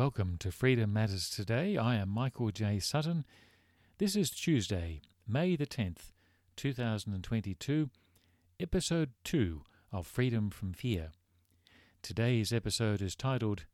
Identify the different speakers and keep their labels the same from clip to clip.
Speaker 1: Welcome to Freedom Matters Today. I am Michael J. Sutton. This is Tuesday, May the 10th, 2022, episode 2 of Freedom from Fear. Today's episode is titled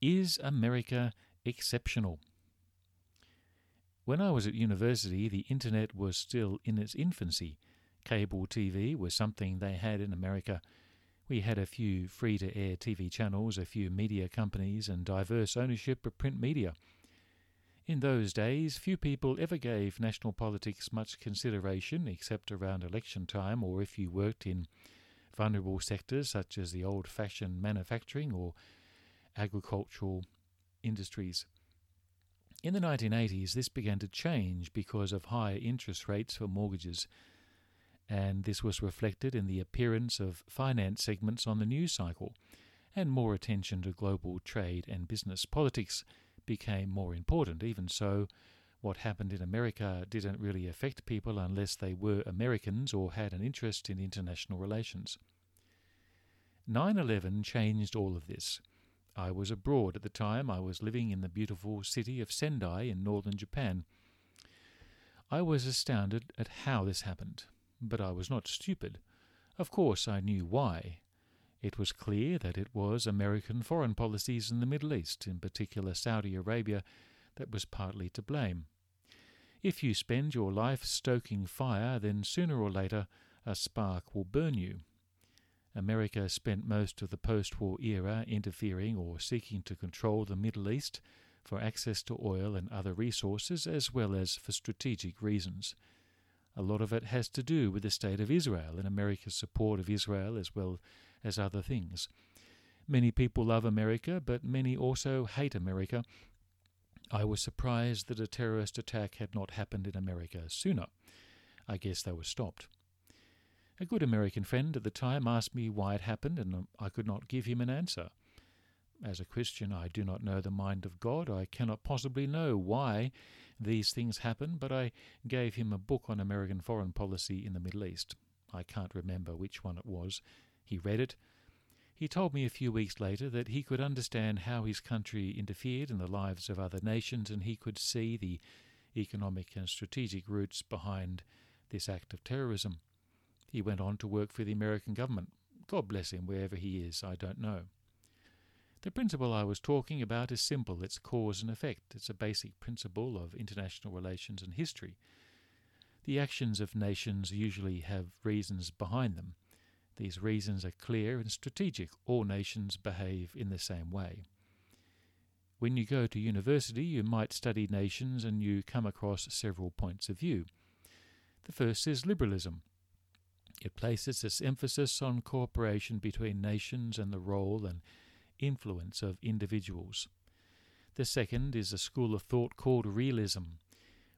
Speaker 1: Is America Exceptional? When I was at university, the internet was still in its infancy. Cable TV was something they had in America we had a few free to air TV channels, a few media companies, and diverse ownership of print media. In those days, few people ever gave national politics much consideration except around election time or if you worked in vulnerable sectors such as the old fashioned manufacturing or agricultural industries. In the 1980s, this began to change because of higher interest rates for mortgages and this was reflected in the appearance of finance segments on the news cycle, and more attention to global trade and business politics became more important. Even so, what happened in America didn't really affect people unless they were Americans or had an interest in international relations. 9 11 changed all of this. I was abroad at the time. I was living in the beautiful city of Sendai in northern Japan. I was astounded at how this happened. But I was not stupid. Of course, I knew why. It was clear that it was American foreign policies in the Middle East, in particular Saudi Arabia, that was partly to blame. If you spend your life stoking fire, then sooner or later a spark will burn you. America spent most of the post war era interfering or seeking to control the Middle East for access to oil and other resources, as well as for strategic reasons. A lot of it has to do with the state of Israel and America's support of Israel as well as other things. Many people love America, but many also hate America. I was surprised that a terrorist attack had not happened in America sooner. I guess they were stopped. A good American friend at the time asked me why it happened, and I could not give him an answer. As a Christian, I do not know the mind of God. I cannot possibly know why these things happen, but I gave him a book on American foreign policy in the Middle East. I can't remember which one it was. He read it. He told me a few weeks later that he could understand how his country interfered in the lives of other nations and he could see the economic and strategic roots behind this act of terrorism. He went on to work for the American government. God bless him wherever he is, I don't know. The principle I was talking about is simple it's cause and effect. It's a basic principle of international relations and history. The actions of nations usually have reasons behind them. These reasons are clear and strategic. All nations behave in the same way. When you go to university, you might study nations and you come across several points of view. The first is liberalism. It places its emphasis on cooperation between nations and the role and influence of individuals. The second is a school of thought called realism,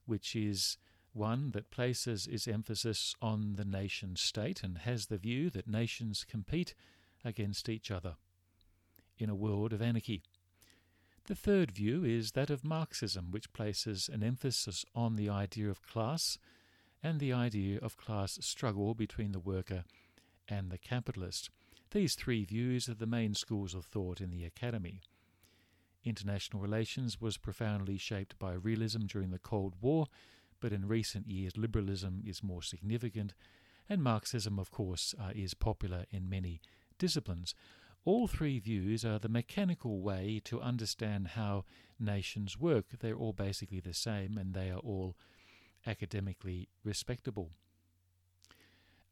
Speaker 1: which is one that places its emphasis on the nation state and has the view that nations compete against each other in a world of anarchy. The third view is that of Marxism, which places an emphasis on the idea of class and the idea of class struggle between the worker and the capitalist. These three views are the main schools of thought in the Academy. International relations was profoundly shaped by realism during the Cold War, but in recent years liberalism is more significant, and Marxism, of course, uh, is popular in many disciplines. All three views are the mechanical way to understand how nations work. They're all basically the same, and they are all academically respectable.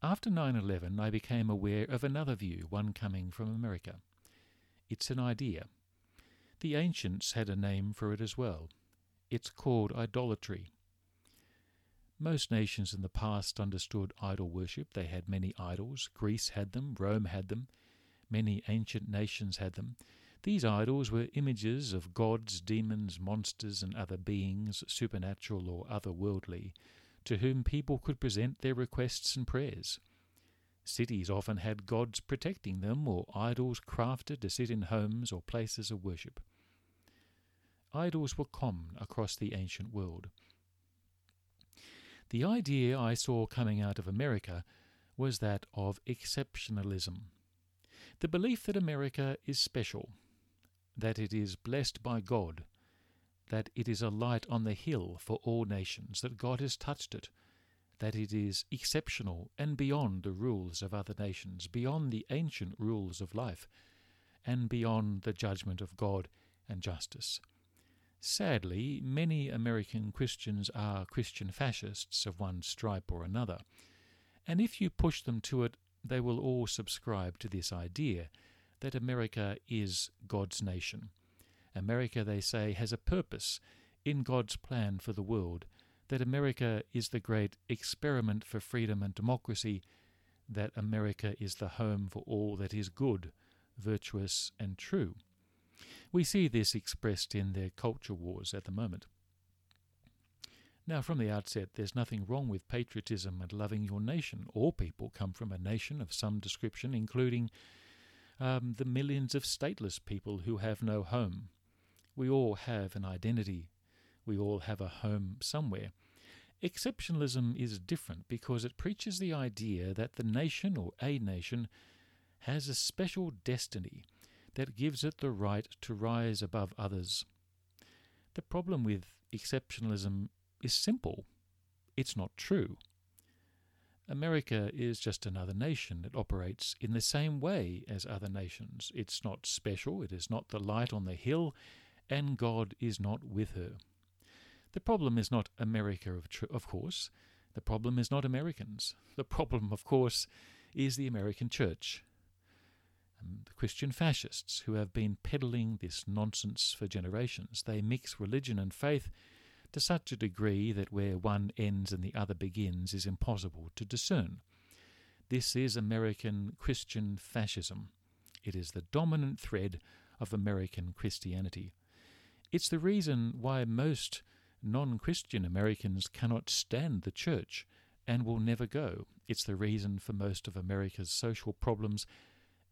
Speaker 1: After 9 11, I became aware of another view, one coming from America. It's an idea. The ancients had a name for it as well. It's called idolatry. Most nations in the past understood idol worship. They had many idols. Greece had them, Rome had them, many ancient nations had them. These idols were images of gods, demons, monsters, and other beings, supernatural or otherworldly, to whom people could present their requests and prayers. Cities often had gods protecting them or idols crafted to sit in homes or places of worship. Idols were common across the ancient world. The idea I saw coming out of America was that of exceptionalism. The belief that America is special. that it is blessed by God, that it is a light on the hill for all nations, that God has touched it, that it is exceptional and beyond the rules of other nations, beyond the ancient rules of life, and beyond the judgment of God and justice. Sadly, many American Christians are Christian fascists of one stripe or another, and if you push them to it, they will all subscribe to this idea that America is God's nation. America, they say, has a purpose in God's plan for the world, that America is the great experiment for freedom and democracy, that America is the home for all that is good, virtuous, and true. We see this expressed in their culture wars at the moment. Now, from the outset, there's nothing wrong with patriotism and loving your nation. All people come from a nation of some description, including um, the millions of stateless people who have no home. We all have an identity. We all have a home somewhere. Exceptionalism is different because it preaches the idea that the nation or a nation has a special destiny that gives it the right to rise above others. The problem with exceptionalism is simple. It's not true. America is just another nation. It operates in the same way as other nations. It's not special, it is not the light on the hill, and God is not with her. The problem is not America, of, tr- of course. The problem is not Americans. The problem, of course, is the American church. And the Christian fascists who have been peddling this nonsense for generations. They mix religion and faith to such a degree that where one ends and the other begins is impossible to discern. This is American Christian fascism. It is the dominant thread of American Christianity. It's the reason why most non Christian Americans cannot stand the church and will never go. It's the reason for most of America's social problems,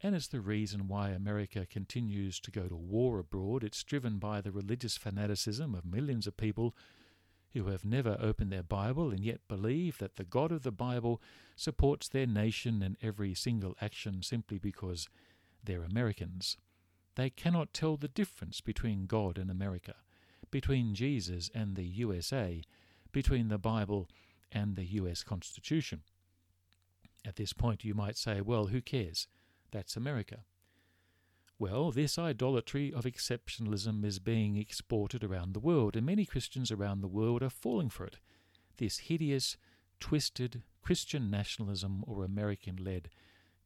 Speaker 1: and it's the reason why America continues to go to war abroad. It's driven by the religious fanaticism of millions of people who have never opened their Bible and yet believe that the God of the Bible supports their nation in every single action simply because they're Americans. They cannot tell the difference between God and America, between Jesus and the USA, between the Bible and the US Constitution. At this point, you might say, well, who cares? That's America. Well, this idolatry of exceptionalism is being exported around the world, and many Christians around the world are falling for it. This hideous, twisted Christian nationalism or American led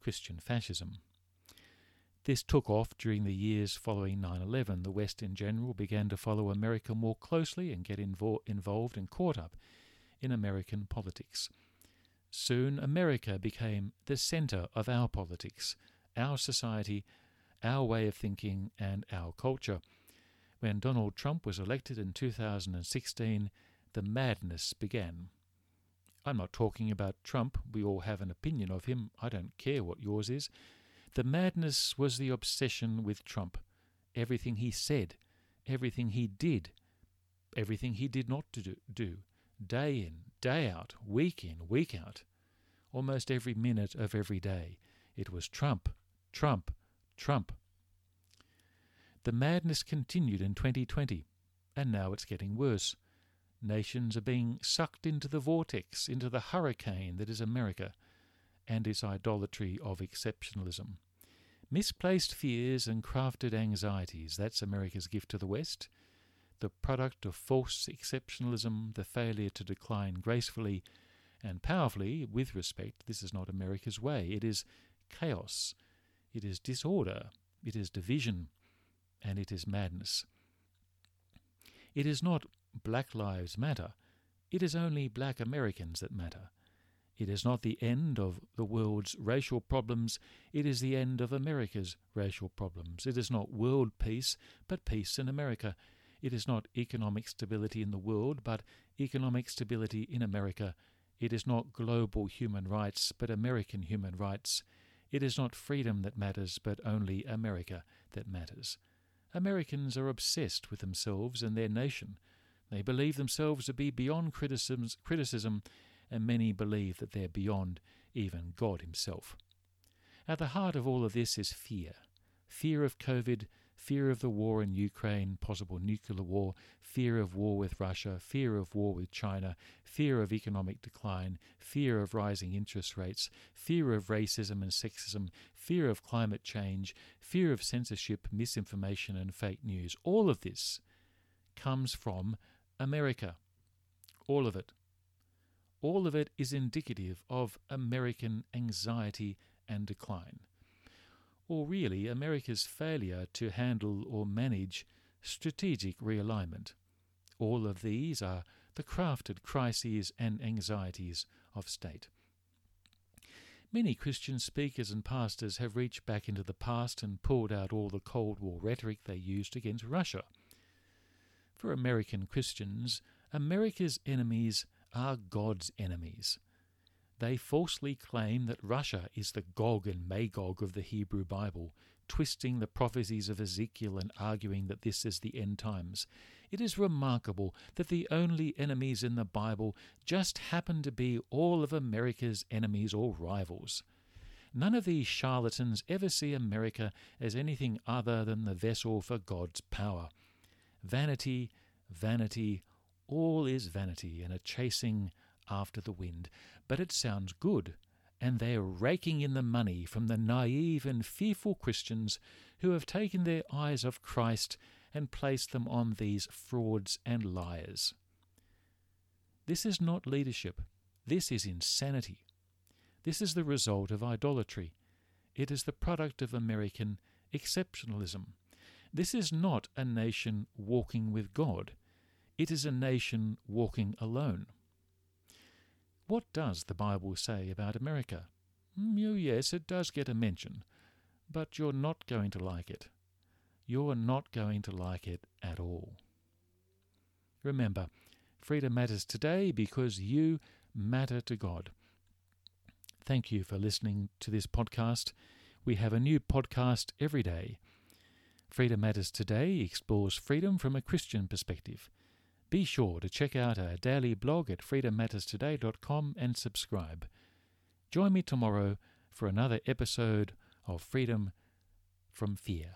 Speaker 1: Christian fascism. This took off during the years following 9 11. The West in general began to follow America more closely and get invo- involved and caught up in American politics. Soon, America became the center of our politics, our society, our way of thinking, and our culture. When Donald Trump was elected in 2016, the madness began. I'm not talking about Trump. We all have an opinion of him. I don't care what yours is. The madness was the obsession with Trump. Everything he said, everything he did, everything he did not do, day in, day out, week in, week out, almost every minute of every day. It was Trump, Trump, Trump. The madness continued in 2020, and now it's getting worse. Nations are being sucked into the vortex, into the hurricane that is America and its idolatry of exceptionalism. Misplaced fears and crafted anxieties, that's America's gift to the West. The product of false exceptionalism, the failure to decline gracefully and powerfully with respect. This is not America's way. It is chaos, it is disorder, it is division, and it is madness. It is not Black Lives Matter, it is only black Americans that matter. It is not the end of the world's racial problems, it is the end of America's racial problems. It is not world peace, but peace in America. It is not economic stability in the world, but economic stability in America. It is not global human rights, but American human rights. It is not freedom that matters, but only America that matters. Americans are obsessed with themselves and their nation. They believe themselves to be beyond criticism, and many believe that they're beyond even God Himself. At the heart of all of this is fear fear of COVID, fear of the war in Ukraine, possible nuclear war, fear of war with Russia, fear of war with China, fear of economic decline, fear of rising interest rates, fear of racism and sexism, fear of climate change, fear of censorship, misinformation, and fake news. All of this comes from America. All of it. All of it is indicative of American anxiety and decline or really America's failure to handle or manage strategic realignment. All of these are the crafted crises and anxieties of state. Many Christian speakers and pastors have reached back into the past and pulled out all the Cold War rhetoric they used against Russia. For American Christians, America's enemies are God's enemies. They falsely claim that Russia is the Gog and Magog of the Hebrew Bible, twisting the prophecies of Ezekiel and arguing that this is the end times. It is remarkable that the only enemies in the Bible just happen to be all of America's enemies or rivals. None of these charlatans ever see America as anything other than the vessel for God's power. Vanity, vanity, all is vanity and a chasing after the wind, but it sounds good, and they are raking in the money from the naive and fearful Christians who have taken their eyes off Christ and placed them on these frauds and liars. This is not leadership. This is insanity. This is the result of idolatry. It is the product of American exceptionalism. This is not a nation walking with God. It is a nation walking alone. What does the Bible say about America? Mm, yes, it does get a mention, but you're not going to like it. You're not going to like it at all. Remember, freedom matters today because you matter to God. Thank you for listening to this podcast. We have a new podcast every day. Freedom Matters Today explores freedom from a Christian perspective. Be sure to check out our daily blog at freedommatterstoday.com and subscribe. Join me tomorrow for another episode of Freedom from Fear.